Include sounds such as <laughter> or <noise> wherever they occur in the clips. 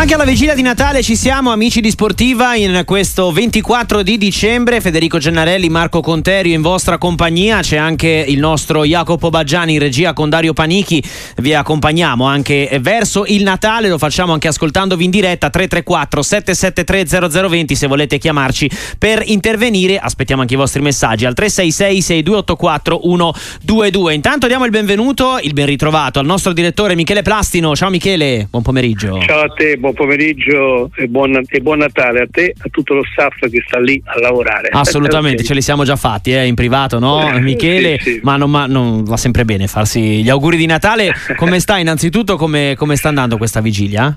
Anche alla vigilia di Natale ci siamo, amici di Sportiva, in questo 24 di dicembre. Federico Gennarelli, Marco Conterio in vostra compagnia. C'è anche il nostro Jacopo Baggiani in regia con Dario Panichi. Vi accompagniamo anche verso il Natale. Lo facciamo anche ascoltandovi in diretta 334 773 0020 se volete chiamarci per intervenire. Aspettiamo anche i vostri messaggi al 366 6284 122. Intanto diamo il benvenuto, il ben ritrovato al nostro direttore Michele Plastino. Ciao Michele, buon pomeriggio. Ciao a te, buon pomeriggio e buon, e buon Natale a te a tutto lo staff che sta lì a lavorare. Assolutamente, <laughs> ce li siamo già fatti eh, in privato, no? <laughs> Michele, Sì, sì. ma, non, ma non va sempre bene farsi gli auguri di Natale. <laughs> Come sta innanzitutto? Come, come sta andando questa vigilia?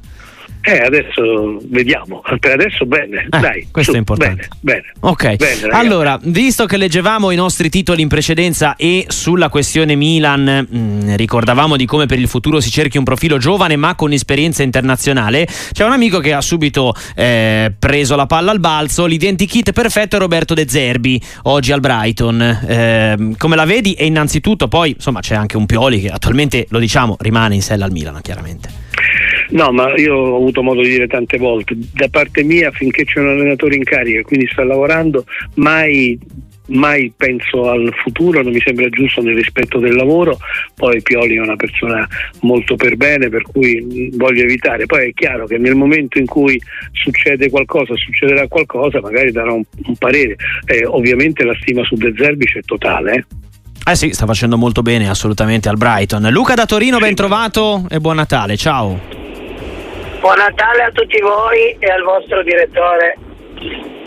Eh, adesso vediamo. Per adesso bene, Eh, dai. questo su, è importante. Bene, bene. Ok, Bene, allora, visto che leggevamo i nostri titoli in precedenza e sulla questione Milan mh, ricordavamo di come per il futuro si cerchi un profilo giovane ma con esperienza internazionale, c'è un amico che ha subito eh, preso la palla al balzo, l'identikit perfetto è Roberto De Zerbi, oggi al Brighton. Eh, come la vedi? E innanzitutto poi, insomma, c'è anche un Pioli che attualmente, lo diciamo, rimane in sella al Milan, chiaramente. No, ma io ho avuto modo di dire tante volte, da parte mia, finché c'è un allenatore in carica e quindi sta lavorando, mai mai penso al futuro, non mi sembra giusto nel rispetto del lavoro, poi Pioli è una persona molto per bene per cui voglio evitare, poi è chiaro che nel momento in cui succede qualcosa, succederà qualcosa, magari darò un, un parere, Eh, ovviamente la stima su De Zerbi c'è totale, eh. Eh sì, sta facendo molto bene assolutamente al Brighton. Luca da Torino, ben trovato e buon Natale, ciao. Buon Natale a tutti voi e al vostro direttore.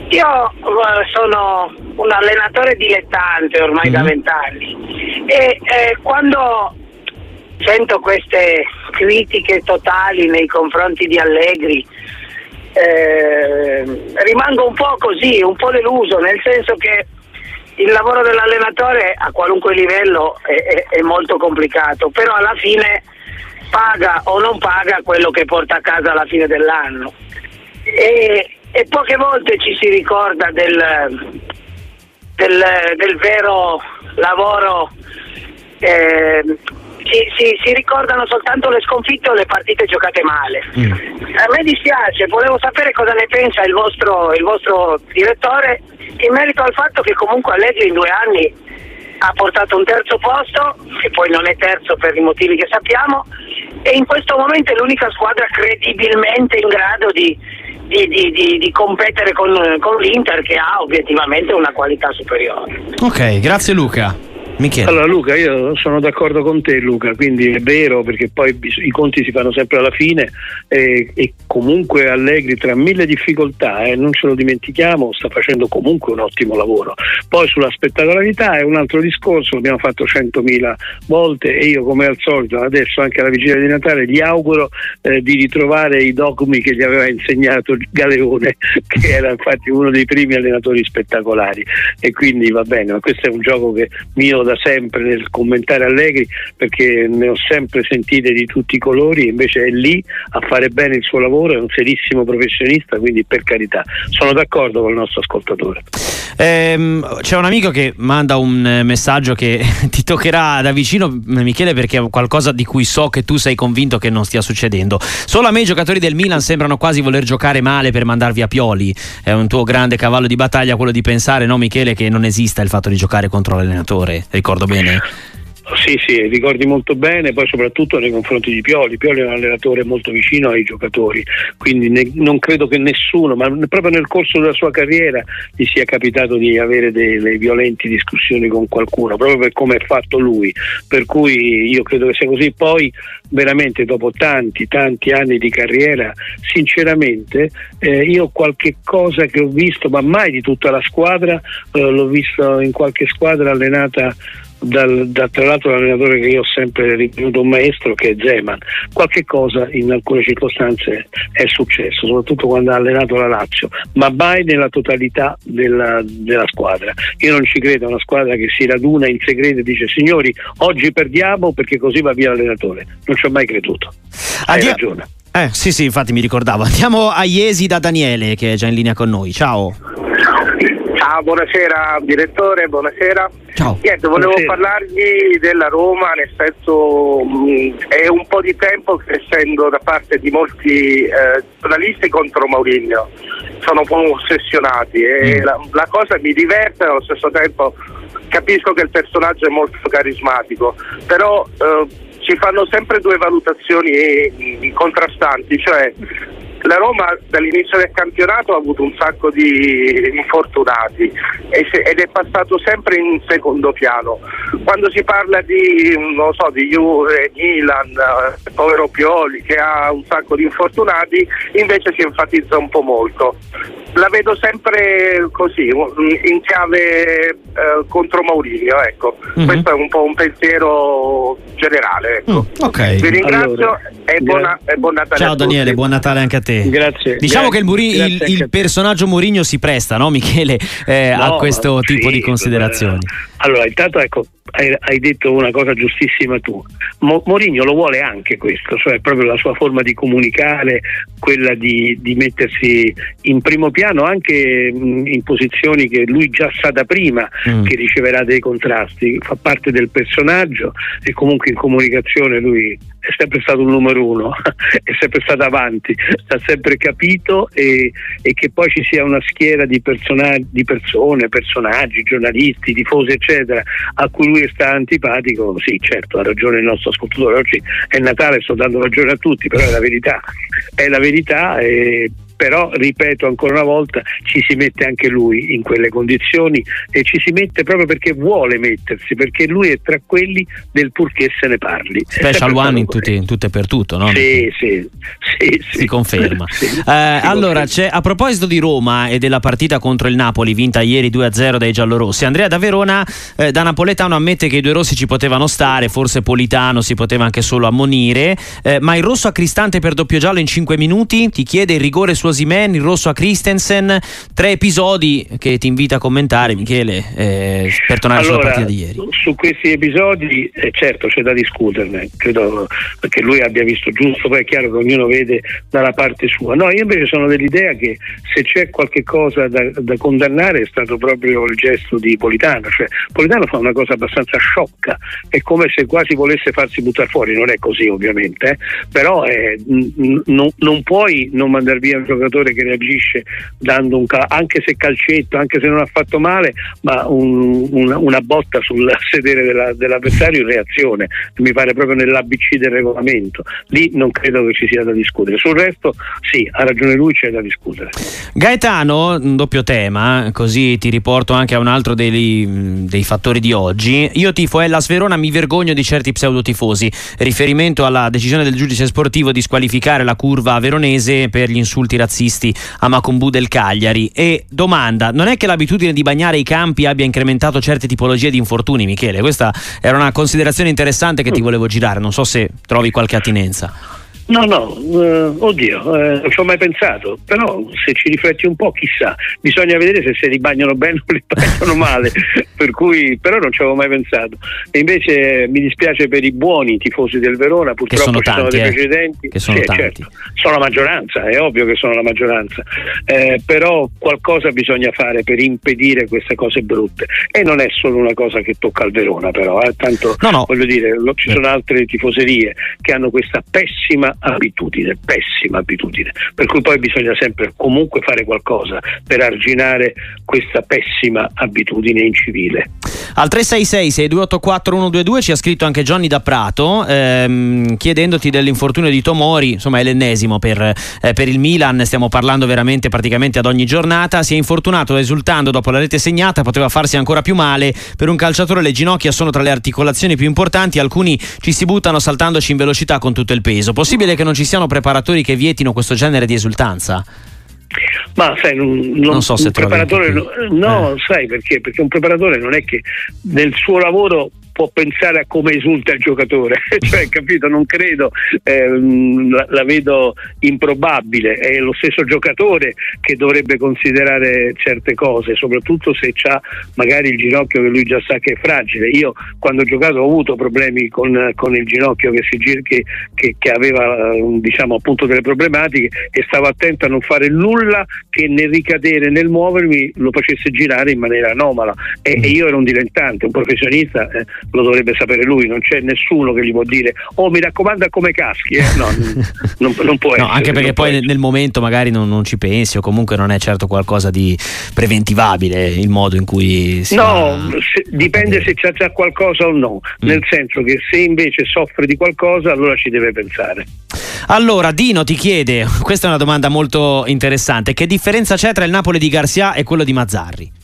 Io eh, sono un allenatore dilettante ormai da Mhm. vent'anni e eh, quando sento queste critiche totali nei confronti di Allegri eh, rimango un po' così, un po' deluso, nel senso che il lavoro dell'allenatore a qualunque livello è, è- è molto complicato, però alla fine paga o non paga quello che porta a casa alla fine dell'anno. E, e poche volte ci si ricorda del, del, del vero lavoro, eh, si, si- si ricordano soltanto le sconfitte o le partite giocate male. Mm. A me dispiace, volevo sapere cosa ne pensa il vostro, il vostro direttore in merito al fatto che comunque Allegri in due anni ha portato un terzo posto, che poi non è terzo per i motivi che sappiamo, e in questo momento è l'unica squadra credibilmente in grado di, di- di- di- competere con, con l'Inter che ha obiettivamente una qualità superiore. Ok, grazie Luca. Michele. Allora Luca, io sono d'accordo con te Luca, quindi è vero perché poi i conti si fanno sempre alla fine e, e comunque Allegri tra mille difficoltà, eh, non ce lo dimentichiamo, sta facendo comunque un ottimo lavoro. Poi sulla spettacolarità è un altro discorso, l'abbiamo fatto centomila volte e io come al solito adesso anche alla vigilia di Natale gli auguro eh, di ritrovare i dogmi che gli aveva insegnato Galeone, <laughs> che era infatti uno dei primi allenatori spettacolari e quindi va bene, ma questo è un gioco che mio da sempre nel commentare Allegri perché ne ho sempre sentite di tutti i colori, invece è lì a fare bene il suo lavoro, è un serissimo professionista, quindi per carità sono d'accordo con il nostro ascoltatore. Ehm, c'è un amico che manda un eh, messaggio che <laughs> ti toccherà da vicino, Michele, perché è qualcosa di cui so che tu sei convinto che non stia succedendo. Solo a me i giocatori del Milan sembrano quasi voler giocare male per mandarvi a Pioli. È un tuo grande cavallo di battaglia quello di pensare, no, Michele, che non esista il fatto di giocare contro l'allenatore. Ricordo bene? Sì, sì, ricordi molto bene, poi soprattutto nei confronti di Pioli. Pioli è un allenatore molto vicino ai giocatori, quindi ne- non credo che nessuno, ma proprio nel corso della sua carriera gli sia capitato di avere delle violenti discussioni con qualcuno, proprio per come è fatto lui. Per cui io credo che sia così. Poi veramente dopo tanti, tanti anni di carriera, sinceramente eh, io qualche cosa che ho visto, ma mai di tutta la squadra, eh, l'ho visto in qualche squadra allenata dal, da, tra l'altro l'allenatore che io ho sempre ritenuto un maestro che è Zeman qualche cosa in alcune circostanze è successo soprattutto quando ha allenato la Lazio ma mai nella totalità della, della squadra io non ci credo a una squadra che si raduna in segreto e dice signori oggi perdiamo perché così va via l'allenatore non ci ho mai creduto hai Addio- ragione Eh, sì, sì, infatti mi ricordavo. Andiamo a Iesi da Daniele, che è già in linea con noi. Ciao. Ah, buonasera direttore, buonasera. Ciao. Niente, volevo Buonasera. parlargli della Roma, nel senso mh, è un po' di tempo che essendo da parte di molti eh, giornalisti contro Mourinho, sono un po' ossessionati e Mm. la, la cosa mi diverte allo stesso tempo capisco che il personaggio è molto carismatico, però eh, ci fanno sempre due valutazioni eh, contrastanti, cioè la Roma dall'inizio del campionato ha avuto un sacco di infortunati ed è passato sempre in secondo piano. Quando si parla di, non so, di Juve, Milan, eh, povero Pioli che ha un sacco di infortunati, invece si enfatizza un po' molto. La vedo sempre così, in chiave eh, contro Maurizio, ecco. Mhm. Questo è un po' un pensiero generale. Ecco. Mm, ok. Vi ringrazio Allora, e, buona, e buon Natale Ciao a tutti. Daniele, buon Natale anche a te. Grazie. Diciamo Grazie, che il, Muri- il- il a personaggio Murigno si presta, no Michele, eh, a No, questo tipo sì, di considerazioni. vabbè. Allora, intanto ecco, hai, detto una cosa giustissima tu. Mo- Mourinho lo vuole anche questo, cioè proprio la sua forma di comunicare, quella di, di mettersi in primo piano anche in posizioni che lui già sa da prima Mm. che riceverà dei contrasti, fa parte del personaggio e comunque in comunicazione lui è sempre stato un numero uno, <laughs> è sempre stato avanti, ha sempre capito e, e che poi ci sia una schiera di, persona- di persone, personaggi, giornalisti, tifosi eccetera a cui lui sta antipatico, sì certo ha ragione il nostro ascoltatore, oggi è Natale, sto dando ragione a tutti, però è la verità, è la verità e però ripeto ancora una volta ci si mette anche lui in quelle condizioni e ci si mette proprio perché vuole mettersi perché lui è tra quelli del purché se ne parli Special one in, tutti, in tutto e per tutto, no? sì, sì, sì, sì. Si conferma. <laughs> Sì, si Eh, allora, conferma. c'è, a proposito di Roma e della partita contro il Napoli, vinta ieri 2-0 dai giallorossi, Andrea da Verona, eh, da napoletano, ammette che i due rossi ci potevano stare, forse Politano si poteva anche solo ammonire, eh, ma il rosso a Cristante per doppio giallo in 5 minuti, ti chiede il rigore su Osimen, il rosso a Christensen, tre episodi che ti invita a commentare, Michele, eh, per tornare sulla Allora, partita di ieri. Su questi episodi, eh, certo, c'è da discuterne, credo che lui abbia visto giusto, poi è chiaro che ognuno vede dalla parte sua. No, io invece sono dell'idea che se c'è qualche cosa da, da condannare è stato proprio il gesto di Politano, cioè Politano fa una cosa abbastanza sciocca, è come se quasi volesse farsi buttare fuori, non è così ovviamente, eh, però eh, n- n- non- non puoi non mandare via un giocatore che reagisce dando un cal- anche se calcetto, anche se non ha fatto male, ma un- una, una botta sul <laughs> sedere della- dell'avversario in reazione, mi pare proprio nell'ABC del regolamento. Lì non credo che ci sia da discutere. Sul resto sì, ha ragione lui, c'è da discutere. Gaetano, un doppio tema, così ti riporto anche a un altro dei, dei fattori di oggi. Io tifo Hellas Verona, mi vergogno di certi pseudotifosi. Riferimento alla decisione del giudice sportivo di squalificare la curva veronese per gli insulti razzisti a Macumbu del Cagliari. E domanda, non è che l'abitudine di bagnare i campi abbia incrementato certe tipologie di infortuni, Michele? Questa era una considerazione interessante che ti volevo girare, non so se trovi qualche attinenza. No, no, eh, oddio, eh, non ci ho mai pensato, però se ci rifletti un po', chissà, bisogna vedere se si ribagnano bene o li bagnano <laughs> male, per cui, però non ci avevo mai pensato. E invece eh, mi dispiace per i buoni tifosi del Verona, purtroppo sono ci sono dei eh, precedenti. che sono Sì, tanti. certo, sono la maggioranza, è ovvio che sono la maggioranza, Eh, però qualcosa bisogna fare per impedire queste cose brutte. E non è solo una cosa che tocca al Verona, però, eh, tanto No, no. voglio dire, ci sono altre tifoserie che hanno questa pessima abitudine, pessima abitudine, per cui poi bisogna sempre comunque fare qualcosa per arginare questa pessima abitudine incivile. Al 366-6284-122 ci ha scritto anche Johnny da Prato ehm, chiedendoti dell'infortunio di Tomori, insomma è l'ennesimo per, eh, per il Milan, stiamo parlando veramente praticamente ad ogni giornata, si è infortunato esultando dopo la rete segnata, poteva farsi ancora più male, per un calciatore le ginocchia sono tra le articolazioni più importanti, alcuni ci si buttano saltandoci in velocità con tutto il peso, possibile che non ci siano preparatori che vietino questo genere di esultanza? Ma sai, non, non- Non so se un preparatore no, no, Eh. sai perché? Perché un preparatore non è che nel suo lavoro può pensare a come esulta il giocatore, <laughs> cioè capito? Non credo, ehm, la, la, vedo improbabile, è lo stesso giocatore che dovrebbe considerare certe cose, soprattutto se ha magari il ginocchio che lui già sa che è fragile. Io quando ho giocato ho avuto problemi con, con il ginocchio che, si, che, che, che aveva diciamo appunto delle problematiche e stavo attento a non fare nulla che nel ricadere, nel muovermi lo facesse girare in maniera anomala e, mm. e io ero un dilettante, un professionista eh, lo dovrebbe sapere lui, non c'è nessuno che gli può dire oh mi raccomando come caschi, eh? no, <laughs> non, non, può no, Anche perché poi nel momento magari non, non, ci pensi o comunque non è certo qualcosa di preventivabile il modo in cui si No, se, dipende se c'è già qualcosa o no, mm. nel senso che se invece soffre di qualcosa allora ci deve pensare. Allora, Dino ti chiede, <laughs> questa è una domanda molto interessante, che differenza c'è tra il Napoli di Garcia e quello di Mazzarri?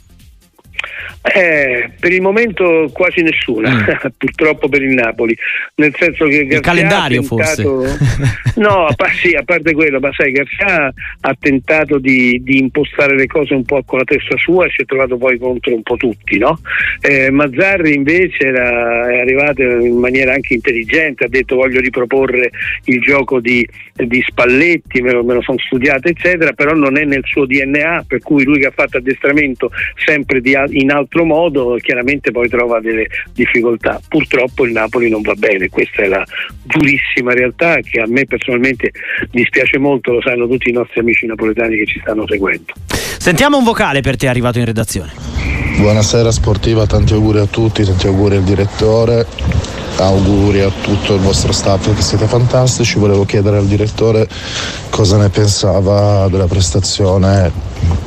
Eh, per il momento quasi nessuna, mm. <laughs> purtroppo per il Napoli, nel senso che Garcia il calendario tentato... forse. <laughs> no, a, sì, a parte quello, ma sai, Garcia ha tentato di, di, impostare le cose un po' con la testa sua e si è trovato poi contro un po' tutti, no? eh, Mazzarri invece era, è arrivato in maniera anche intelligente, ha detto voglio riproporre il gioco di, di Spalletti, me lo, me lo sono studiato eccetera, però non è nel suo DNA, per cui lui che ha fatto addestramento sempre di, in altro modo chiaramente poi trova delle difficoltà. Purtroppo il Napoli non va bene, questa è la durissima realtà che a me personalmente dispiace molto, lo sanno tutti i nostri amici napoletani che ci stanno seguendo. Sentiamo un vocale per te arrivato in redazione. Buonasera sportiva, tanti auguri a tutti, tanti auguri al direttore, auguri a tutto il vostro staff che siete fantastici. Volevo chiedere al direttore cosa ne pensava della prestazione,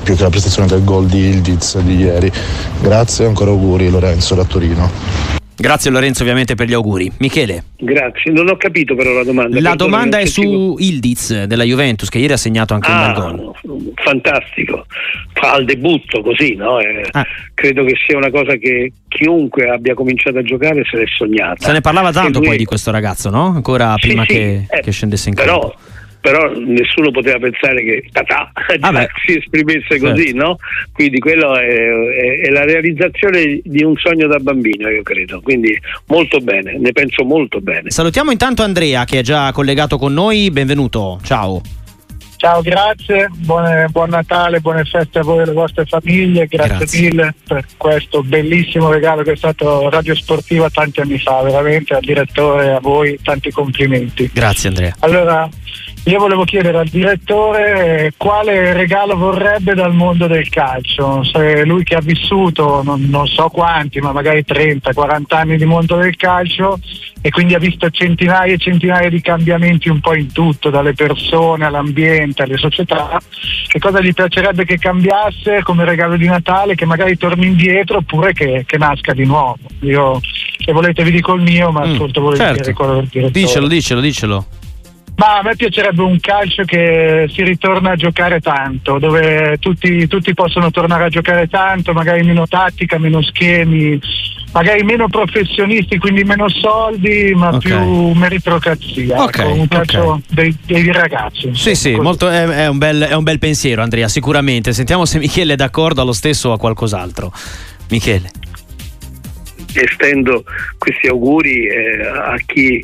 più che la prestazione del gol di Ildiz di ieri. Grazie e ancora auguri Lorenzo da Torino. Grazie Lorenzo ovviamente per gli auguri. Michele. Grazie, non ho capito però la domanda. La domanda è su Ildiz della Juventus che ieri ha segnato anche ah, un bel gol. Fantastico, fa al debutto così, no? Eh, ah. Credo che sia una cosa che chiunque abbia cominciato a giocare se l'è sognata. Se ne parlava tanto lui... poi di questo ragazzo, no? Ancora prima sì, che, sì, eh, che, scendesse in campo. Però però nessuno poteva pensare che Tata ah <laughs> si esprimesse così, certo. no? Quindi quello è, è, è, la realizzazione di un sogno da bambino, io credo. Quindi molto bene, ne penso molto bene. Salutiamo intanto Andrea che è già collegato con noi, benvenuto, ciao. Ciao, grazie, buone, buon Natale, buone feste a voi e alle vostre famiglie, grazie, grazie, mille per questo bellissimo regalo che è stato Radio Sportiva tanti anni fa, veramente al direttore, a voi tanti complimenti. Grazie Andrea. Allora, io volevo chiedere al direttore quale regalo vorrebbe dal mondo del calcio. Se lui che ha vissuto non, non so quanti, ma magari 30-40 anni di mondo del calcio e quindi ha visto centinaia e centinaia di cambiamenti un po' in tutto, dalle persone all'ambiente, alle società, che cosa gli piacerebbe che cambiasse come regalo di Natale, che magari torni indietro oppure che, che nasca di nuovo. Io se volete vi dico il mio, ma mm, ascolto volentieri certo. quello del direttore. Dicelo, dicelo, dicelo. Ma a me piacerebbe un calcio che si ritorna a giocare tanto, dove tutti, tutti, possono tornare a giocare tanto, magari meno tattica, meno schemi, magari meno professionisti, quindi meno soldi, ma okay. più meritocrazia. Okay, ecco, un calcio okay. dei, dei, ragazzi. Sì, sì, molto, è, è, un bel, è un bel pensiero Andrea, sicuramente. Sentiamo se Michele è d'accordo allo stesso o a qualcos'altro. Michele. Estendo questi auguri eh, a chi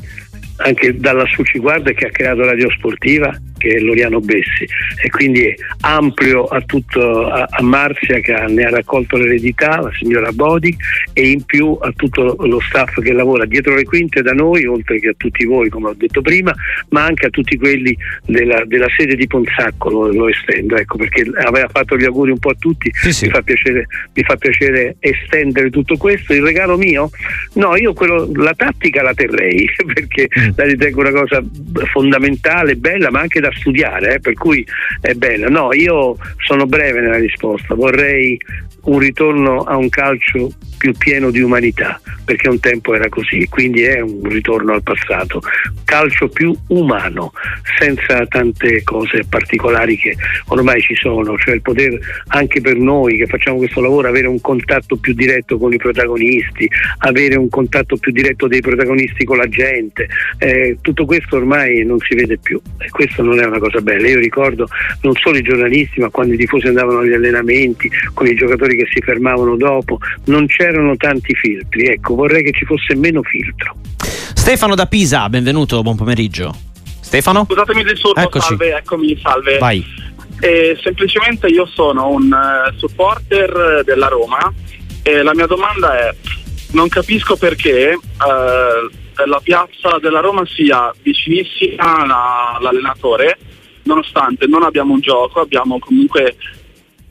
anche dalla Suci Guarda che ha creato Radio Sportiva che è Loriano Bessi e quindi ampio a tutto a, a Marzia che ne ha raccolto l'eredità, la signora Bodi e in più a tutto lo staff che lavora dietro le quinte da noi, oltre che a tutti voi come ho detto prima, ma anche a tutti quelli della, della sede di Ponsacco lo, lo, estendo, ecco perché aveva fatto gli auguri un po' a tutti, sì, sì. Mi, fa piacere, mi, fa piacere, estendere tutto questo. Il regalo mio? No, io quello, la tattica la terrei <laughs> perché mm. la ritengo una cosa fondamentale, bella, ma anche da studiare, eh, per cui è bella. No, io sono breve nella risposta, vorrei un ritorno a un calcio più pieno di umanità, perché un tempo era così, quindi è un ritorno al passato. Calcio più umano, senza tante cose particolari che ormai ci sono, cioè il poter anche per noi che facciamo questo lavoro avere un contatto più diretto con i protagonisti, avere un contatto più diretto dei protagonisti con la gente, eh, tutto questo ormai non si vede più e questo non è una cosa bella. Io ricordo non solo i giornalisti, ma quando i tifosi andavano agli allenamenti con i giocatori giocatori che si fermavano dopo, non c'erano tanti filtri, ecco vorrei che ci fosse meno filtro. Stefano da Pisa, benvenuto, buon pomeriggio. Stefano? Scusatemi il disturbo, Eccoci. salve, eccomi, salve. Vai. Eh, semplicemente io sono un eh, supporter della Roma e la mia domanda è, non capisco perché eh, la piazza della Roma sia vicinissima alla- all'allenatore, nonostante non abbiamo un gioco, abbiamo comunque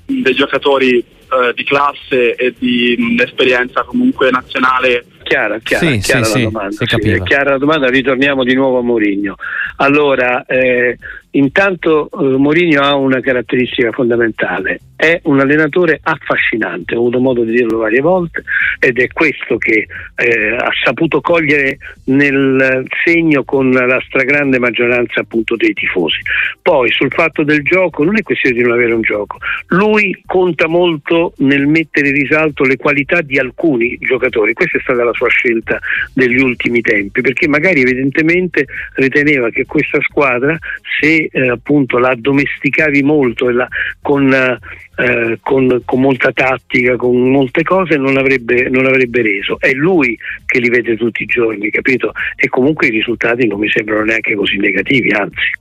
dei giocatori eh, di classe e di mh, esperienza comunque nazionale Chiara, chiara, Sì, chiara sì, la domanda. sì, è chiara la domanda, ritorniamo di nuovo a Mourinho. Allora, eh, intanto eh, Mourinho ha una caratteristica fondamentale, è un allenatore affascinante, ho avuto modo di dirlo varie volte ed è questo che eh, ha saputo cogliere nel segno con la stragrande maggioranza appunto dei tifosi. Poi sul fatto del gioco non è questione di non avere un gioco, lui conta molto nel mettere in risalto le qualità di alcuni giocatori, questa è stata la sua scelta degli ultimi tempi, perché magari evidentemente riteneva che questa squadra se eh, appunto la addomesticavi molto e la, con, eh, con, con molta tattica, con molte cose non avrebbe, non avrebbe reso. È lui che li vede tutti i giorni, capito? E comunque i risultati non mi sembrano neanche così negativi, anzi.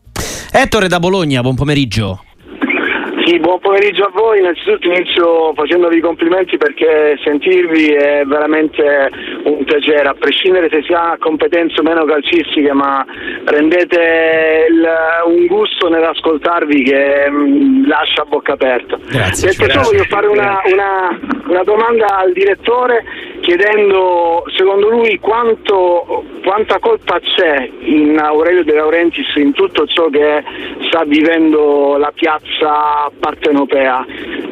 Ettore da Bologna, buon pomeriggio. Sì, buon pomeriggio a voi. Innanzitutto inizio facendovi i complimenti perché sentirvi è veramente un piacere, a prescindere se si ha competenze o meno calcistiche, ma rendete il- un gusto nell'ascoltarvi che mm, lascia a bocca aperta. Grazie. Detto ciò voglio fare una, una- una domanda al direttore chiedendo secondo lui quanto, quanta colpa c'è in Aurelio De Laurentiis in tutto ciò che sta vivendo la piazza partenopea.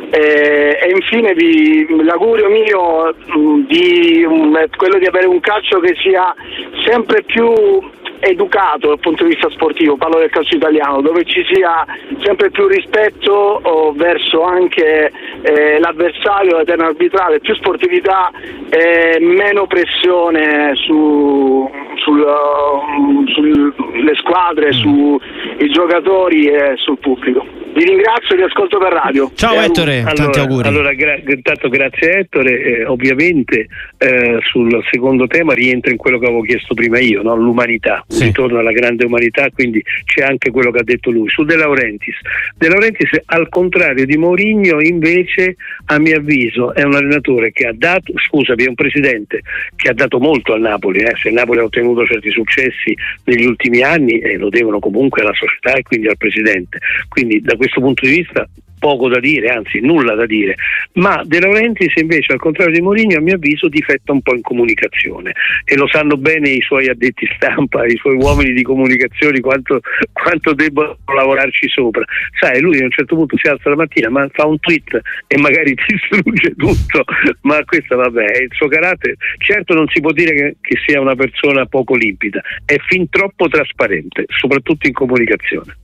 Eh, e infine vi- l'augurio mio mh, di mh, è quello di avere un calcio che sia sempre più educato dal punto di vista sportivo, parlo del calcio italiano, dove ci sia sempre più rispetto oh, verso anche eh, l'avversario, la terna arbitrale, più sportività e meno pressione su, sul, uh, sulle squadre, sui giocatori e sul pubblico. Vi ringrazio e vi ascolto per radio. Ciao E a Ettore, Eh, tanti allora, auguri. allora, gra- intanto grazie Ettore, Eh, ovviamente eh, sul secondo tema rientra in quello che avevo chiesto prima io, no? l'umanità, Sì. ritorno alla grande umanità, quindi c'è anche quello che ha detto lui. Su De Laurentiis, De Laurentiis al contrario di Mourinho invece a mio avviso è un allenatore che ha dato, scusami, è un presidente che ha dato molto al Napoli, eh. se il Napoli ha ottenuto certi successi negli ultimi anni eh, lo devono comunque alla società e quindi al presidente, quindi da questo punto di vista poco da dire, anzi nulla da dire, ma De Laurentiis invece al contrario di Mourinho a mio avviso difetta un po' in comunicazione e lo sanno bene i suoi addetti stampa, i suoi uomini di comunicazione quanto, quanto debbono lavorarci sopra. Sai, lui a un certo punto si alza la mattina, ma fa un tweet e magari <laughs> distrugge tutto, ma questo vabbè è il suo carattere. Certo non si può dire che, che sia una persona poco limpida, è fin troppo trasparente, soprattutto in comunicazione.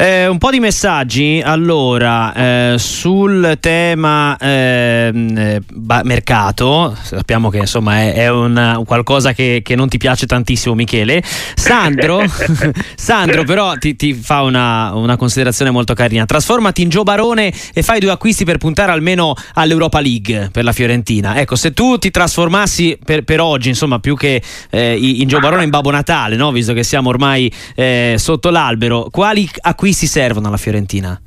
Eh, un po' di messaggi. Allora eh, sul tema ehm, eh, ba- mercato sappiamo che insomma è, è una- qualcosa che, che non ti piace tantissimo Michele. Sandro, <laughs> Sandro però ti, ti fa una, una considerazione molto carina. Trasformati in Gio Barone e fai due acquisti per puntare almeno all'Europa League per la Fiorentina. Ecco se tu ti trasformassi per, per oggi insomma più che eh, in Gio Barone in Babbo Natale no? visto che siamo ormai eh, sotto l'albero quali acquisti servono alla Fiorentina?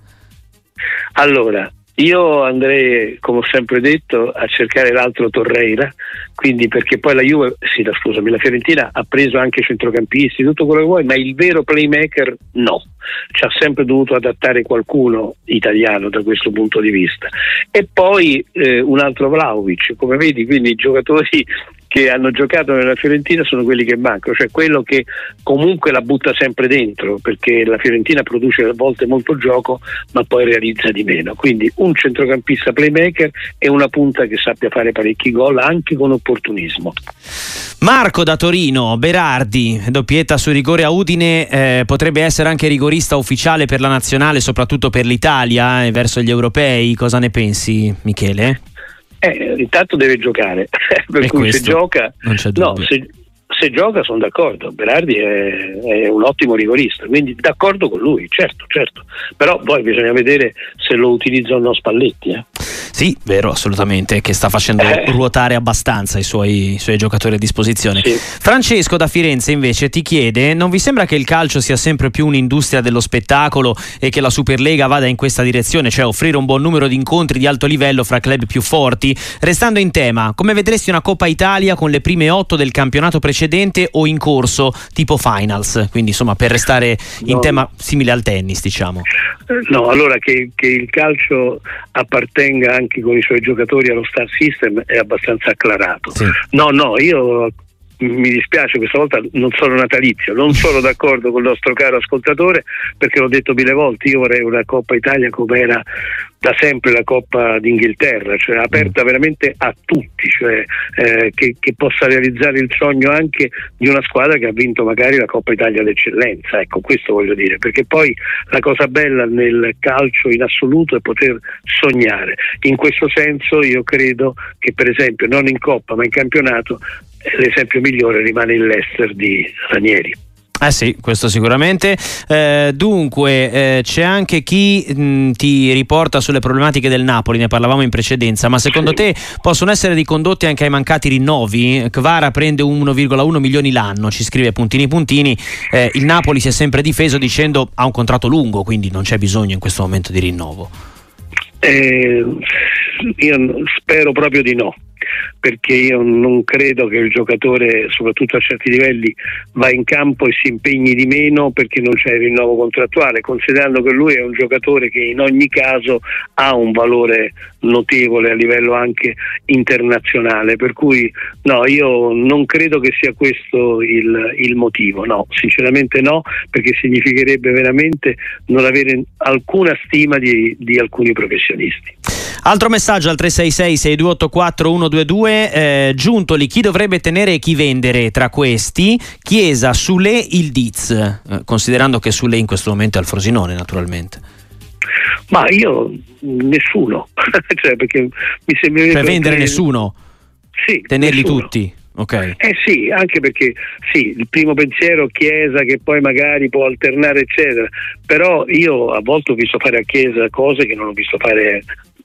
Allora, io andrei, come ho sempre detto, a cercare l'altro Torreira, quindi perché poi la Juve, sì, la- scusami, la Fiorentina ha preso anche centrocampisti, tutto quello che vuoi, ma il vero playmaker no. Ci ha sempre dovuto adattare qualcuno italiano da questo punto di vista. E poi eh, un altro Vlaovic, come vedi, quindi i giocatori che hanno giocato nella Fiorentina sono quelli che mancano, cioè quello che comunque la butta sempre dentro, perché la Fiorentina produce a volte molto gioco, ma poi realizza di meno. Quindi un centrocampista playmaker e una punta che sappia fare parecchi gol anche con opportunismo. Marco da Torino, Berardi, doppietta su rigore a Udine, eh, potrebbe essere anche rigorista ufficiale per la nazionale, soprattutto per l'Italia e verso gli europei. Cosa ne pensi, Michele? Eh, intanto deve giocare, <laughs> per E cui se gioca, no, se, se gioca sono d'accordo, Berardi è, è un ottimo rigorista, quindi d'accordo con lui, certo, certo, però poi bisogna vedere se lo utilizza o no Spalletti. Eh. Sì, vero, assolutamente, che sta facendo eh. ruotare abbastanza i suoi, i suoi, giocatori a disposizione. Sì. Francesco da Firenze invece ti chiede, non vi sembra che il calcio sia sempre più un'industria dello spettacolo e che la Superlega vada in questa direzione, cioè offrire un buon numero di incontri di alto livello fra club più forti? Restando in tema, come vedresti una Coppa Italia con le prime otto del campionato precedente o in corso, tipo finals? Quindi insomma per restare in no. tema simile al tennis, diciamo. No, allora che, che il calcio appartenga anche con i suoi giocatori allo star system è abbastanza acclarato. Sì. No, no, io mi dispiace, questa volta non sono natalizio, non sono d'accordo con il nostro caro ascoltatore perché l'ho detto mille volte, io vorrei una Coppa Italia come era da sempre la Coppa d'Inghilterra, cioè aperta veramente a tutti, cioè, eh, che, che, possa realizzare il sogno anche di una squadra che ha vinto magari la Coppa Italia d'eccellenza, ecco questo voglio dire, perché poi la cosa bella nel calcio in assoluto è poter sognare. In questo senso io credo che per esempio non in Coppa ma in campionato l'esempio migliore rimane il Leicester di Ranieri. Eh sì, questo sicuramente. Eh, dunque, eh, c'è anche chi mh, ti riporta sulle problematiche del Napoli, ne parlavamo in precedenza, ma secondo te possono essere ricondotti anche ai mancati rinnovi? Kvara prende 1,1 milioni l'anno, ci scrive puntini puntini. Eh, il Napoli si è sempre difeso dicendo ha un contratto lungo, quindi non c'è bisogno in questo momento di rinnovo. Eh, io spero proprio di no perché io non credo che il giocatore, soprattutto a certi livelli, va in campo e si impegni di meno perché non c'è il rinnovo contrattuale, considerando che lui è un giocatore che in ogni caso ha un valore notevole a livello anche internazionale, per cui no, io non credo che sia questo il, il motivo, no, sinceramente no, perché significherebbe veramente non avere alcuna stima di, di alcuni professionisti. Altro messaggio al 366 6284 122 eh, Giuntoli, chi dovrebbe tenere e chi vendere tra questi? Chiesa, Sule, il Diz, eh, considerando che Sule in questo momento è al Frosinone naturalmente. Ma io nessuno, <laughs> cioè perché mi sembra... Cioè vendere che... nessuno? Sì. Tenerli nessuno. tutti? Okay. Eh sì, anche perché sì, il primo pensiero Chiesa che poi magari può alternare eccetera, però io a volte ho visto fare a Chiesa cose che non ho visto fare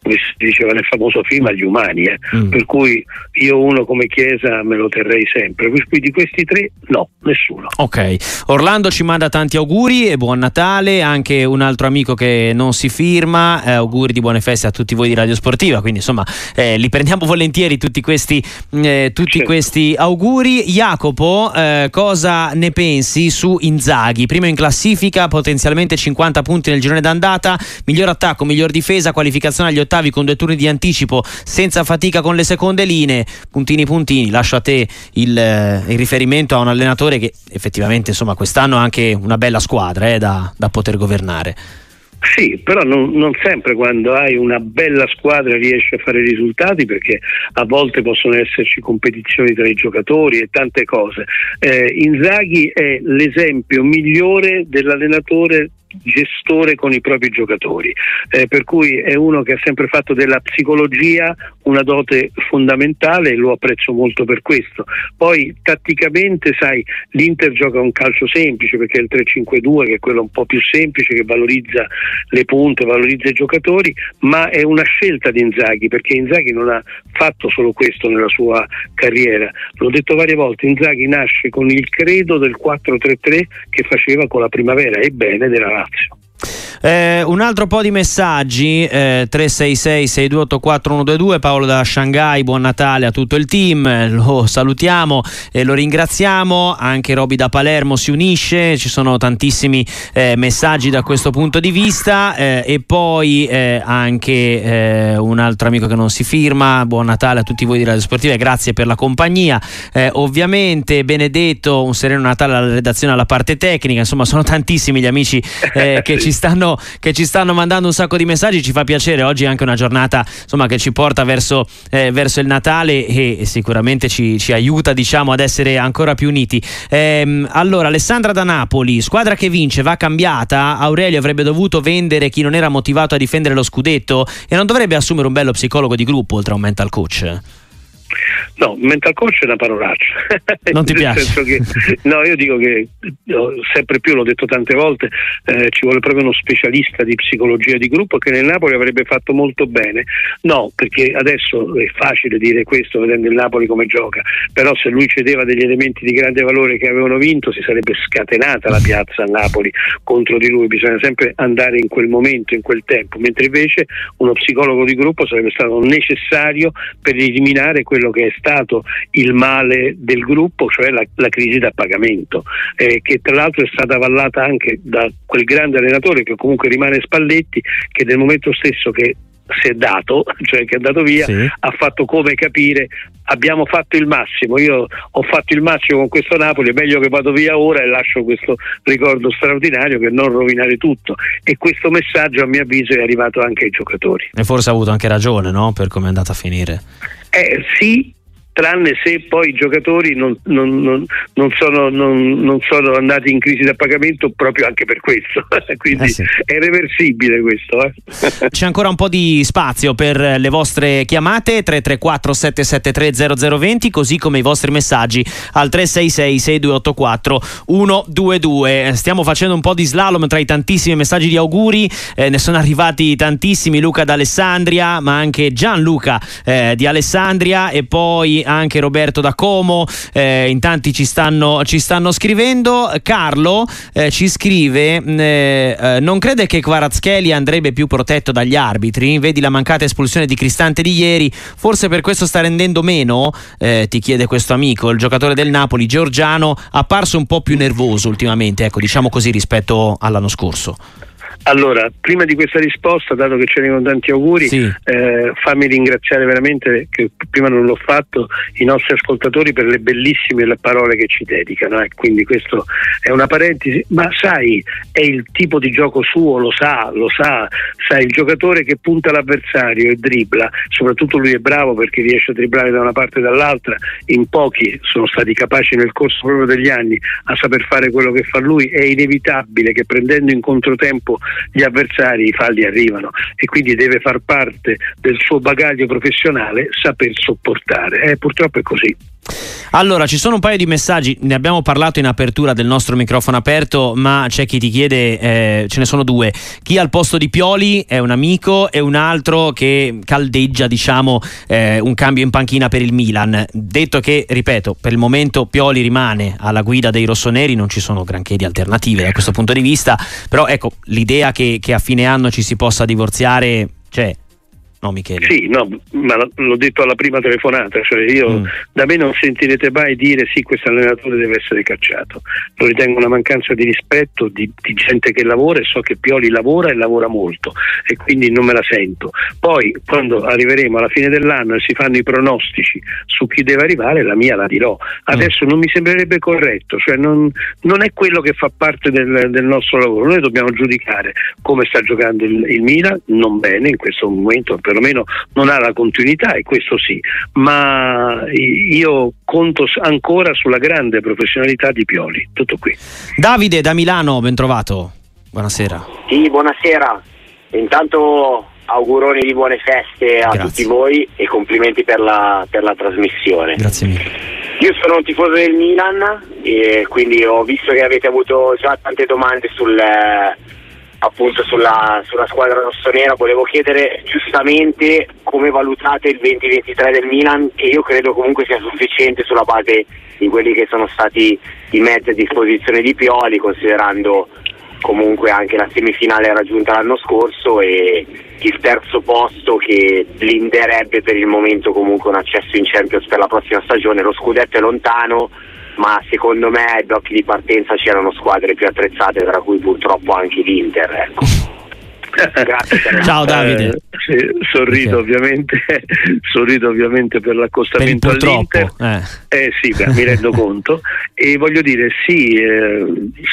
come si diceva nel famoso film, agli umani. Eh. Mm. Per cui io uno come Chiesa me lo terrei sempre. Quindi di questi tre no, nessuno. Ok, Orlando ci manda tanti auguri e buon Natale, anche un altro amico che non si firma, eh, auguri di buone feste a tutti voi di Radio Sportiva, quindi insomma eh, li prendiamo <laughs> volentieri tutti questi, eh, tutti certo. questi auguri. Jacopo, eh, cosa ne pensi su Inzaghi? Primo in classifica, potenzialmente 50 punti nel girone d'andata, miglior attacco, miglior difesa, qualificazione agli ottavi ottavi con due turni di anticipo senza fatica con le seconde linee, puntini puntini, lascio a te il, eh, il riferimento a un allenatore che effettivamente insomma quest'anno ha anche una bella squadra eh, da, da poter governare. Sì, però non, non, sempre quando hai una bella squadra riesci a fare risultati perché a volte possono esserci competizioni tra i giocatori e tante cose. Eh, Inzaghi è l'esempio migliore dell'allenatore gestore con i propri giocatori, eh, per cui è uno che ha sempre fatto della psicologia una dote fondamentale e lo apprezzo molto per questo. Poi tatticamente, sai, l'Inter gioca un calcio semplice perché è il 3-5-2 che è quello un po' più semplice che valorizza le punte, valorizza i giocatori, ma è una scelta di Inzaghi perché Inzaghi non ha fatto solo questo nella sua carriera. L'ho detto varie volte, Inzaghi nasce con il credo del 4-3-3 che faceva con la primavera e bene della Lazio. Eh, un altro po' di messaggi eh, 366 6284 122 Paolo da Shanghai buon Natale a tutto il team lo salutiamo e lo ringraziamo anche Roby da Palermo si unisce ci sono tantissimi eh, messaggi da questo punto di vista eh, e poi eh, anche eh, un altro amico che non si firma buon Natale a tutti voi di Radio Sportiva e grazie per la compagnia. Ovviamente Benedetto un sereno Natale alla redazione alla parte tecnica insomma sono tantissimi gli amici <laughs> che ci stanno stanno, che ci stanno mandando un sacco di messaggi, ci fa piacere. Oggi è anche una giornata insomma, che ci porta verso, eh, verso il Natale e, e sicuramente ci, ci, aiuta diciamo, ad essere ancora più uniti. Ehm, allora, Alessandra da Napoli, squadra che vince, va cambiata. Aurelio avrebbe dovuto vendere chi non era motivato a difendere lo scudetto e non dovrebbe assumere un bello psicologo di gruppo oltre a un mental coach. No, mental coach è una parolaccia. <laughs> Non ti piace? Che, no, io dico che sempre più, l'ho detto tante volte, eh, ci vuole proprio uno specialista di psicologia di gruppo che nel Napoli avrebbe fatto molto bene. No, perché adesso è facile dire questo vedendo il Napoli come gioca, però se lui cedeva degli elementi di grande valore che avevano vinto si sarebbe scatenata la piazza a Napoli contro di lui, bisogna sempre andare in quel momento, in quel tempo, mentre invece uno psicologo di gruppo sarebbe stato necessario per eliminare quello che è stato il male del gruppo, cioè la, la crisi da pagamento, eh, che tra l'altro è stata avallata anche da quel grande allenatore che comunque rimane Spalletti, che nel momento stesso che si è dato, <laughs> cioè che è andato via, sì. ha fatto come capire abbiamo fatto il massimo, io ho fatto il massimo con questo Napoli, è meglio che vado via ora e lascio questo ricordo straordinario che non rovinare tutto e questo messaggio a mio avviso è arrivato anche ai giocatori. E forse ha avuto anche ragione no? per come è andata a finire. Eh, sì, tranne se poi i giocatori non, non, non, non sono, sono, andati in crisi da pagamento proprio anche per questo. <laughs> Quindi eh sì. è reversibile questo. Eh. <laughs> C'è ancora un po' di spazio per le vostre chiamate 334 773 0020 così come i vostri messaggi al 366 6284 122. Stiamo facendo un po' di slalom tra i tantissimi messaggi di auguri, eh, ne sono arrivati tantissimi, Luca d'Alessandria ma anche Gianluca eh, di Alessandria e poi anche Roberto da Como, eh, in tanti ci stanno, ci stanno scrivendo. Carlo eh, ci scrive: eh, eh Non crede che Kvaratskhelia andrebbe più protetto dagli arbitri? Vedi la mancata espulsione di Cristante di ieri, forse per questo sta rendendo meno? Eh, ti chiede questo amico, il giocatore del Napoli, Giorgiano, apparso un po' più nervoso ultimamente, ecco, diciamo così, rispetto all'anno scorso. Allora, prima di questa risposta, dato che ce ne sono tanti auguri, sì. eh, fammi ringraziare veramente, che prima non l'ho fatto, i nostri ascoltatori per le bellissime parole che ci dedicano. Eh. Quindi questo è una parentesi, ma sai, è il tipo di gioco suo, lo sa, lo sa, sai, il giocatore che punta l'avversario e dribbla, soprattutto lui è bravo perché riesce a dribblare da una parte e dall'altra, in pochi sono stati capaci nel corso proprio degli anni a saper fare quello che fa lui, è inevitabile che prendendo in controtempo gli avversari i falli arrivano e quindi deve far parte del suo bagaglio professionale saper sopportare. Eh, purtroppo è così. Allora, ci sono un paio di messaggi, ne abbiamo parlato in apertura del nostro microfono aperto, ma c'è chi ti chiede, eh, ce ne sono due, chi al posto di Pioli è un amico e un altro che caldeggia diciamo eh, un cambio in panchina per il Milan. Detto che, ripeto, per il momento Pioli rimane alla guida dei rossoneri, non ci sono granché di alternative da questo punto di vista, però ecco, l'idea che, che a fine anno ci si possa divorziare c'è. No, Michele? Sì, no, ma l'ho detto alla prima telefonata, cioè io, mm. da me non sentirete mai dire sì, questo allenatore deve essere cacciato. Lo ritengo una mancanza di rispetto di, di, gente che lavora e so che Pioli lavora e lavora molto e quindi non me la sento. Poi quando arriveremo alla fine dell'anno e si fanno i pronostici su chi deve arrivare, la mia la dirò. Adesso mm. non mi sembrerebbe corretto, cioè non, non, è quello che fa parte del, del, nostro lavoro. Noi dobbiamo giudicare come sta giocando il, il Milan, non bene in questo momento perlomeno non ha la continuità e questo sì, ma io conto ancora sulla grande professionalità di Pioli. Tutto qui. Davide da Milano, ben trovato. Buonasera. Sì, buonasera. Intanto auguroni di buone feste a Grazie. tutti voi e complimenti per la, per la trasmissione. Grazie mille. Io sono un tifoso del Milan e quindi ho visto che avete avuto già tante domande sul, appunto sulla, sulla squadra rossonera volevo chiedere giustamente come valutate il 2023 del Milan che io credo comunque sia sufficiente sulla base di quelli che sono stati i mezzi a disposizione di Pioli considerando comunque anche la semifinale raggiunta l'anno scorso e il terzo posto che blinderebbe per il momento comunque un accesso in Champions per la prossima stagione. Lo scudetto è lontano ma secondo me ai blocchi di partenza c'erano squadre più attrezzate, tra cui purtroppo anche l'Inter. Ecco. Grazie. Ciao Davide. Eh, sì, sorrido, okay. ovviamente, <laughs> sorrido ovviamente per l'accostamento per all'Inter. Eh. eh sì, beh, mi rendo <laughs> conto. E voglio dire, sì, eh,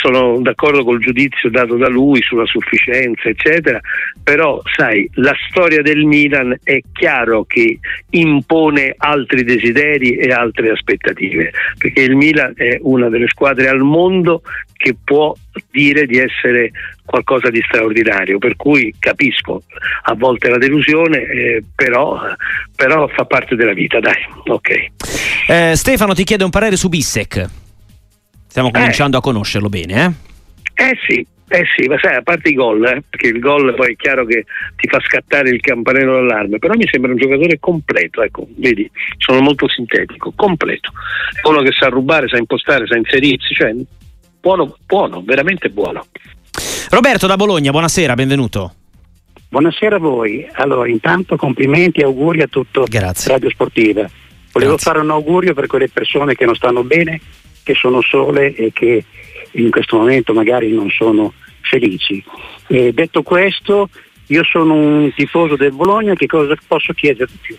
sono d'accordo col giudizio dato da lui sulla sufficienza, eccetera, però sai, la storia del Milan è chiaro che impone altri desideri e altre aspettative, perché il Milan è una delle squadre al mondo che può dire di essere qualcosa di straordinario, per cui capisco a volte la delusione, eh, però, però, fa parte della vita, dai, ok. Eh, Stefano ti chiede un parere su Bissec. Stiamo cominciando a conoscerlo bene, eh? Eh sì, eh sì, ma sai, a parte i gol, eh, perché il gol poi è chiaro che ti fa scattare il campanello d'allarme, però mi sembra un giocatore completo, ecco, vedi, sono molto sintetico, completo. È uno che sa rubare, sa impostare, sa inserirsi, cioè buono, buono, veramente buono. Roberto da Bologna, buonasera, benvenuto. Buonasera a voi. Allora, intanto complimenti e auguri a tutto Grazie. Radio Sportiva. Volevo Grazie. fare un augurio per quelle persone che non stanno bene, che sono sole e che in questo momento magari non sono felici. E detto questo, io sono un tifoso del Bologna, che cosa posso chiedere di più?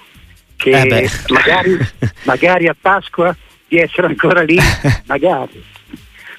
Che Eh magari, <laughs> magari a Pasqua di essere ancora lì, <laughs> magari.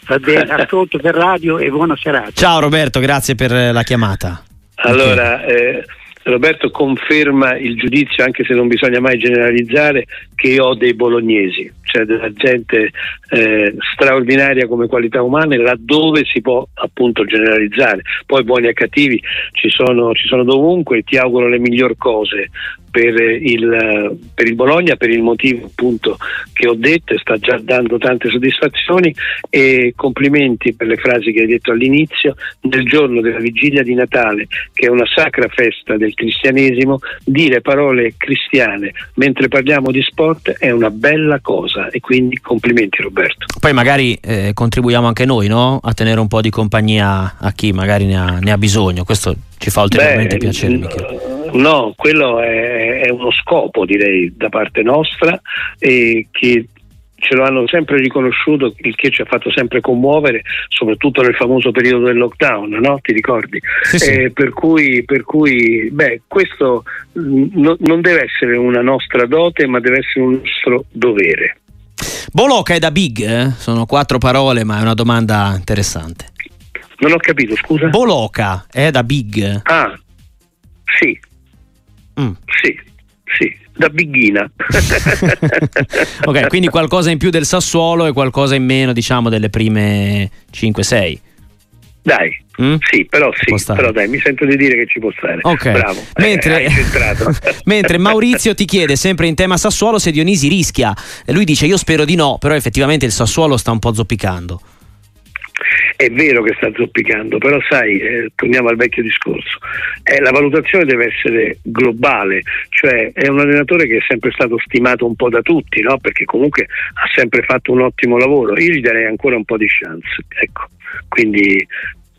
Va bene, <laughs> ascolto per radio e buona serata. Ciao Roberto, grazie per la chiamata. Allora, eh, Roberto conferma il giudizio, anche se non bisogna mai generalizzare, che io ho dei bolognesi, cioè della gente eh, straordinaria come qualità umane, laddove si può appunto generalizzare. Poi buoni e cattivi ci sono, ci sono dovunque, ti auguro le miglior cose per il, per il Bologna per il motivo appunto che ho detto e sta già dando tante soddisfazioni e complimenti per le frasi che hai detto all'inizio nel giorno della vigilia di Natale che è una sacra festa del cristianesimo dire parole cristiane mentre parliamo di sport è una bella cosa e quindi complimenti Roberto Poi magari eh, contribuiamo anche noi no? a tenere un po' di compagnia a chi magari ne ha, ne ha bisogno, questo ci fa ulteriormente Beh, piacere. Michele. No, quello è, è uno scopo direi da parte nostra e che ce lo hanno sempre riconosciuto, il che ci ha fatto sempre commuovere, soprattutto nel famoso periodo del lockdown, no? Ti ricordi? Sì, sì. Eh, per cui, per cui beh, questo mh, no- non deve essere una nostra dote, ma deve essere un nostro dovere. Boloca è da big, eh? sono quattro parole, ma è una domanda interessante. Non ho capito, scusa? Boloca è da big. ah, sì, Mm. sì, sì, da bighina. <laughs> ok, quindi qualcosa in più del Sassuolo e qualcosa in meno, diciamo, delle prime 5-6. Dai, Mm? sì, però sì, però dai, mi sento di dire che ci può stare. Ok, Bravo. Eh, mentre, centrato. <laughs> mentre Maurizio ti chiede sempre in tema Sassuolo se Dionisi rischia. E lui dice io spero di no, però effettivamente il Sassuolo sta un po' zoppicando. È vero che sta zoppicando, però sai, eh, torniamo al vecchio discorso, eh, la valutazione deve essere globale, cioè è un allenatore che è sempre stato stimato un po' da tutti, no? perché comunque ha sempre fatto un ottimo lavoro, io gli darei ancora un po' di chance, ecco, quindi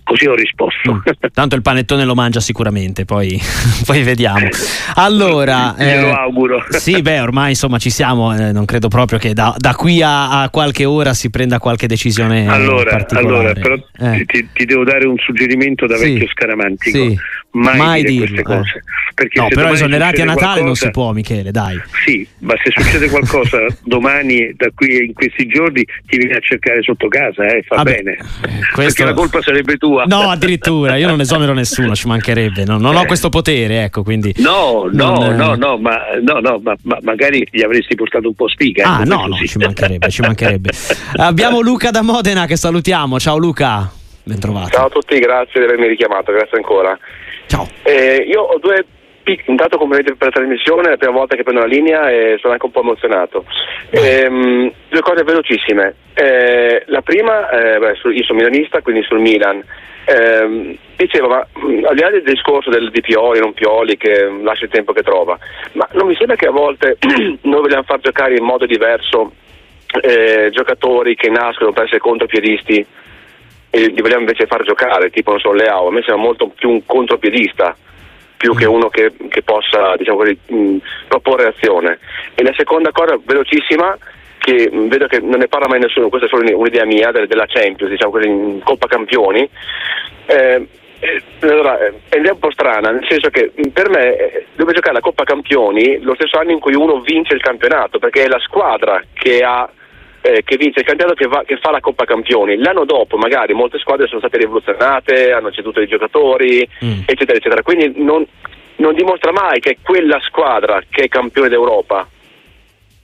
così ho risposto. Mm. Tanto il panettone lo mangia sicuramente, poi, <laughs> poi vediamo. Allora, eh, auguro. Sì, beh, ormai insomma ci siamo, eh, non credo proprio che da, da qui a, a qualche ora si prenda qualche decisione Allora, particolare. allora, però Eh. ti, ti devo dare un suggerimento da Sì. vecchio scaramantico. Sì. Mai, Mai dire dirlo, queste eh. cose. Perché No, se però esonerati a Natale non si può, Michele, dai. Sì, ma se succede qualcosa <laughs> domani, da qui in questi giorni, ti vieni a cercare sotto casa, eh, fa Vabbè, bene. eh, Perché questo- la colpa sarebbe tua. No, addirittura, io non esonero nessuno, ci mancherebbe, no, non ho Eh. questo potere, ecco, quindi... No, no, Non, eh, no, no, ma, no, no, ma, ma magari gli avresti portato un po' spiga. Ah, ecco, no, no, ci mancherebbe, ci mancherebbe. Abbiamo Luca da Modena che salutiamo. Ciao Luca, ben trovato. Ciao a tutti, grazie di avermi richiamato, grazie ancora. Ciao. Eh, io ho due intanto complimenti per la trasmissione, è la prima volta che prendo la linea e sono anche un po' emozionato. Ehm, due cose velocissime. Eh, la prima, eh, beh, io sono milanista, quindi sul Milan. Ehm, dicevo, ma al di là del discorso del, di Pioli, non Pioli, che lascia il tempo che trova, ma non mi sembra che a volte <clears throat> noi vogliamo far giocare in modo diverso eh, giocatori che nascono per essere contropiedisti e li vogliamo invece far giocare, tipo non so, Leao, a me sembra molto più un contropiedista più che uno che, che possa diciamo così, mh, proporre azione. E la seconda cosa velocissima che mh, vedo che non ne parla mai nessuno, questa è solo un'idea mia del- della Champions, diciamo così, in Coppa Campioni. Eh, eh, allora, eh, è un po' strana, nel senso che per me eh, deve giocare la Coppa Campioni lo stesso anno in cui uno vince il campionato, perché è la squadra che ha eh, che vince il campionato che, va- che fa la Coppa Campioni. L'anno dopo magari molte squadre sono state rivoluzionate, hanno ceduto i giocatori, Mm. eccetera, eccetera. Quindi non, non dimostra mai che è quella squadra che è campione d'Europa.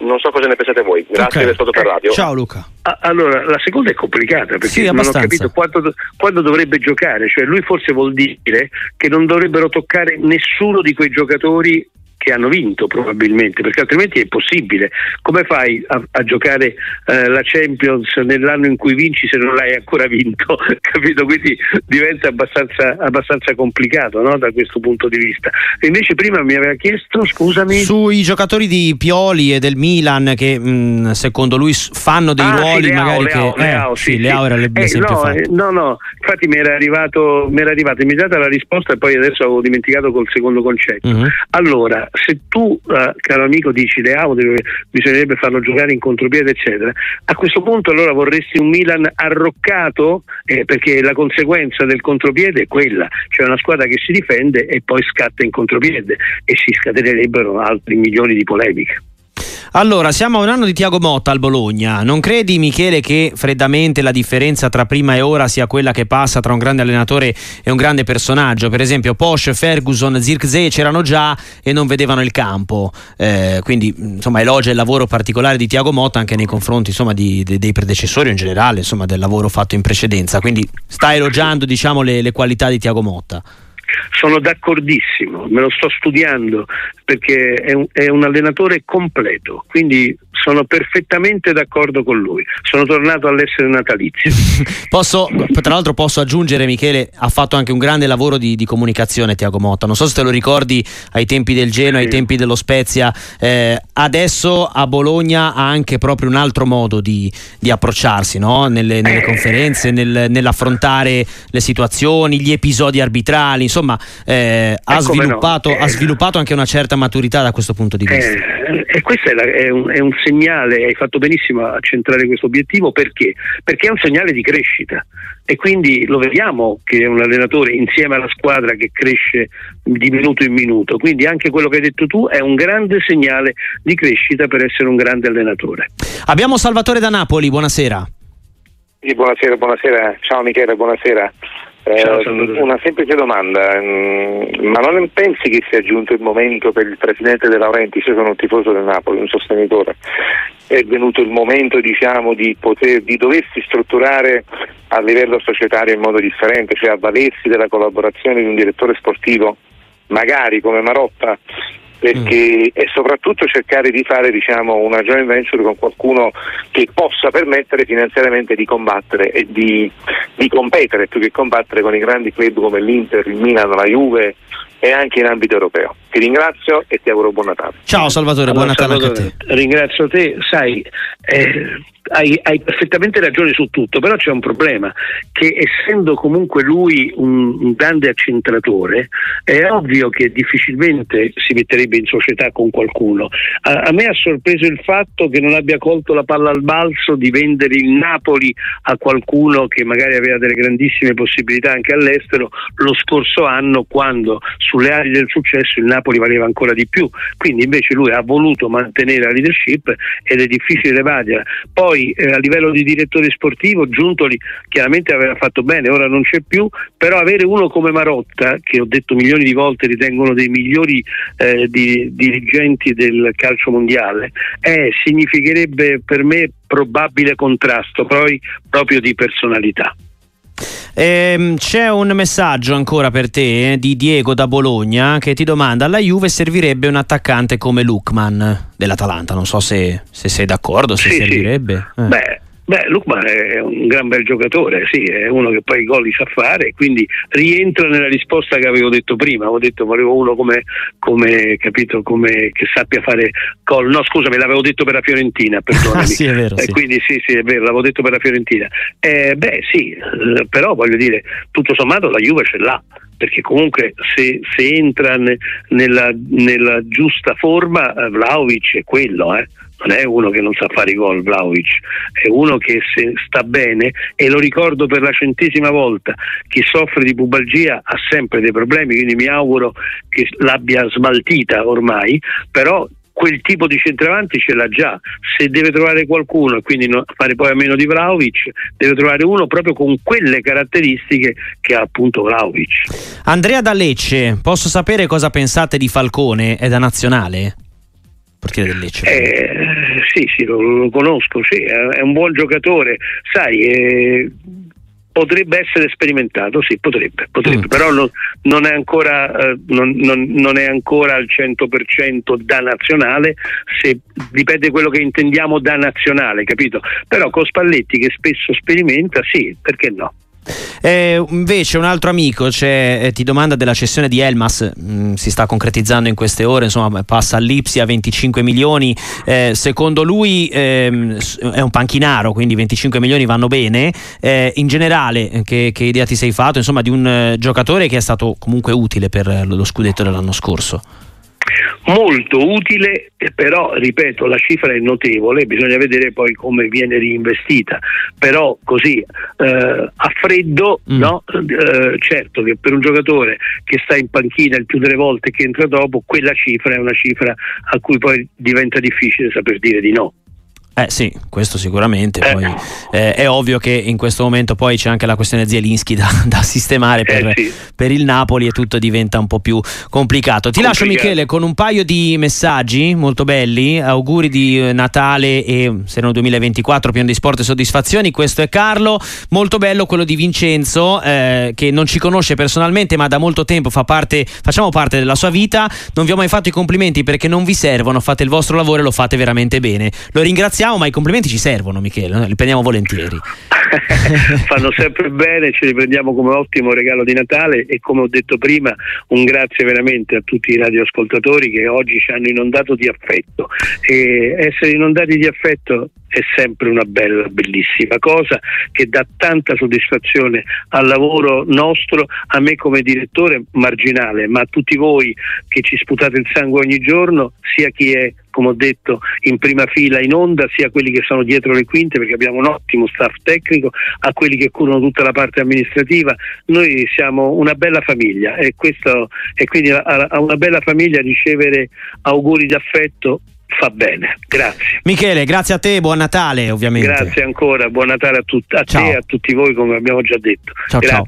non so cosa ne pensate voi. Grazie Ok. per essere stato per radio. Ciao Luca. Ah, Allora, la seconda è complicata perché Sì, non ho capito quando, quando dovrebbe giocare, cioè lui forse vuol dire che non dovrebbero toccare nessuno di quei giocatori che hanno vinto probabilmente, perché altrimenti è impossibile. Come fai a, a giocare eh, la Champions nell'anno in cui vinci se non l'hai ancora vinto? <laughs> Capito? Quindi diventa abbastanza, abbastanza complicato no? da questo punto di vista. E invece prima mi aveva chiesto, scusami. Sui giocatori di Pioli e del Milan che mh, secondo lui fanno dei Ah, ruoli sì, magari Leao, che Leao, eh, sì, sì, Leao era Eh, l'esempio no, eh, no, no, infatti mi era arrivato, mi era arrivata immediata la risposta e poi adesso avevo dimenticato col secondo concetto. Mhm. Allora, se tu, eh, caro amico, dici Leao deve- bisognerebbe farlo giocare in contropiede, eccetera, a questo punto allora vorresti un Milan arroccato, eh, perché la conseguenza del contropiede è quella, cioè una squadra che si difende e poi scatta in contropiede e si scatenerebbero altri milioni di polemiche. Allora, siamo a un anno di Tiago Motta al Bologna. Non credi, Michele, che freddamente la differenza tra prima e ora sia quella che passa tra un grande allenatore e un grande personaggio? Per esempio, Porsche, Ferguson, Zirkzee c'erano già e non vedevano il campo. Eh, quindi, insomma, elogia il lavoro particolare di Tiago Motta anche nei confronti insomma, di- de- dei predecessori in generale, insomma, del lavoro fatto in precedenza. Quindi sta elogiando, diciamo, le, le qualità di Tiago Motta. Sono d'accordissimo, me lo sto studiando perché è un, è un allenatore completo, quindi sono perfettamente d'accordo con lui. Sono tornato all'essere natalizio. <laughs> Posso, tra l'altro posso aggiungere, Michele, ha fatto anche un grande lavoro di, di comunicazione Tiago Motta, non so se te lo ricordi ai tempi del Genoa, ai tempi dello Spezia, eh, adesso a Bologna ha anche proprio un altro modo di, di approcciarsi no? nelle, nelle Eh. conferenze, nel- nell'affrontare le situazioni, gli episodi arbitrali, insomma eh, ha, Eh, come no. sviluppato, ha Eh. sviluppato anche una certa maturità da questo punto di vista. Eh, e questo è, la- è un, è un segnale, hai fatto benissimo a centrare questo obiettivo perché? Perché è un segnale di crescita e quindi lo vediamo che è un allenatore insieme alla squadra che cresce di minuto in minuto, quindi anche quello che hai detto tu è un grande segnale di crescita per essere un grande allenatore. Abbiamo Salvatore da Napoli, buonasera. Sì, buonasera, buonasera. Ciao Michele, buonasera. Eh, una semplice domanda, mm, ma non pensi che sia giunto il momento per il presidente De Laurentiis, io sono un tifoso del Napoli, un sostenitore, è venuto il momento diciamo di poter, di doversi strutturare a livello societario in modo differente, cioè avvalersi della collaborazione di un direttore sportivo, magari come Marotta, perché e soprattutto cercare di fare diciamo, una joint venture con qualcuno che possa permettere finanziariamente di combattere e di, di competere più che combattere con i grandi club come l'Inter, il Milan, la Juve e anche in ambito europeo. Ti ringrazio e ti auguro buon Natale. Ciao Salvatore, buon Allora, Natale anche a te. Salvatore, Ringrazio te, sai, eh, hai, hai perfettamente ragione su tutto, però c'è un problema, che essendo comunque lui un, un grande accentratore, è ovvio che difficilmente si metterebbe in società con qualcuno. A, a me ha sorpreso il fatto che non abbia colto la palla al balzo di vendere il Napoli a qualcuno che magari aveva delle grandissime possibilità anche all'estero lo scorso anno quando sulle ali del successo il Napoli valeva ancora di più. Quindi invece lui ha voluto mantenere la leadership ed è difficile levargliela. Poi eh, a livello di direttore sportivo Giuntoli chiaramente aveva fatto bene, ora non c'è più, però avere uno come Marotta, che ho detto milioni di volte ritengono dei migliori eh, di- dirigenti del calcio mondiale, eh, significherebbe per me probabile contrasto poi proprio di personalità. Ehm, c'è un messaggio ancora per te eh, di Diego da Bologna che ti domanda: alla Juve servirebbe un attaccante come Lukman dell'Atalanta. Non so se, se sei d'accordo, se Sì, sì. servirebbe. Eh. Beh, beh, Lukman è un gran bel giocatore, sì, è uno che poi i gol li sa fare, e quindi rientra nella risposta che avevo detto prima. Avevo detto volevo uno come, come capito, come che sappia fare gol. No, scusami, l'avevo detto per la Fiorentina, <laughs> perdonami. Ah, sì, è vero, Eh, sì. quindi sì, sì, è vero, l'avevo detto per la Fiorentina. Eh, beh, sì, eh, però voglio dire, tutto sommato la Juve ce l'ha. Perché comunque se, se entra ne- nella, nella giusta forma, eh, Vlaovic è quello, eh non è uno che non sa fare i gol Vlaovic, è uno che se sta bene e lo ricordo per la centesima volta, chi soffre di pubalgia ha sempre dei problemi, quindi mi auguro che l'abbia smaltita ormai, però quel tipo di centravanti ce l'ha già, se deve trovare qualcuno e quindi fare poi a meno di Vlaovic, deve trovare uno proprio con quelle caratteristiche che ha appunto Vlaovic. Andrea da Lecce, posso sapere cosa pensate di Falcone? È da nazionale? Portiere del Lecce. Eh, sì, sì, lo, lo conosco, sì, è un buon giocatore, sai, eh, potrebbe essere sperimentato, sì, potrebbe, potrebbe mm. però non, non, è ancora, eh, non, non, non, è ancora, al 100% da nazionale, se dipende quello che intendiamo da nazionale, capito? Però con Spalletti che spesso sperimenta, sì, perché no? Eh, invece un altro amico eh, ti domanda della cessione di Elmas, mh, mm, si sta concretizzando in queste ore, insomma passa all'Ipsia 25 milioni, eh, secondo lui ehm, è un panchinaro, quindi 25 milioni vanno bene, eh, in generale eh, che, che, idea ti sei fatto insomma, di un eh, giocatore che è stato comunque utile per lo scudetto dell'anno scorso? Molto utile, però ripeto la cifra è notevole, bisogna vedere poi come viene reinvestita, però così eh, a freddo, mm. no? eh, certo che per un giocatore che sta in panchina il più delle volte che entra dopo, quella cifra è una cifra a cui poi diventa difficile saper dire di no. Eh sì, questo sicuramente. Eh. Poi, eh, è ovvio che in questo momento poi c'è anche la questione Zielinski da, <laughs> da sistemare per, eh sì. per, il Napoli e tutto diventa un po' più complicato. Ti Complicato. lascio Michele con un paio di messaggi molto belli, auguri di eh, Natale e sereno 2024 pieno di sport e soddisfazioni. Questo è Carlo, molto bello quello di Vincenzo eh, che non ci conosce personalmente ma da molto tempo fa parte, facciamo parte della sua vita. Non vi ho mai fatto i complimenti perché non vi servono, fate il vostro lavoro e lo fate veramente bene. Lo ringrazio ringraziamo, ma i complimenti ci servono, Michele, li prendiamo volentieri. <laughs> Fanno sempre bene, ce li prendiamo come ottimo regalo di Natale e come ho detto prima, un grazie veramente a tutti i radioascoltatori che oggi ci hanno inondato di affetto. E essere inondati di affetto è sempre una bella, bellissima cosa che dà tanta soddisfazione al lavoro nostro, a me come direttore marginale, ma a tutti voi che ci sputate il sangue ogni giorno, sia chi è come ho detto, in prima fila in onda, sia quelli che sono dietro le quinte, perché abbiamo un ottimo staff tecnico, a quelli che curano tutta la parte amministrativa. Noi siamo una bella famiglia e, questo, e quindi a, a una bella famiglia ricevere auguri d'affetto fa bene. Grazie. Michele, grazie a te, buon Natale ovviamente. Grazie ancora, buon Natale a, tut- a te e a tutti voi come abbiamo già detto. Ciao, grazie. Ciao.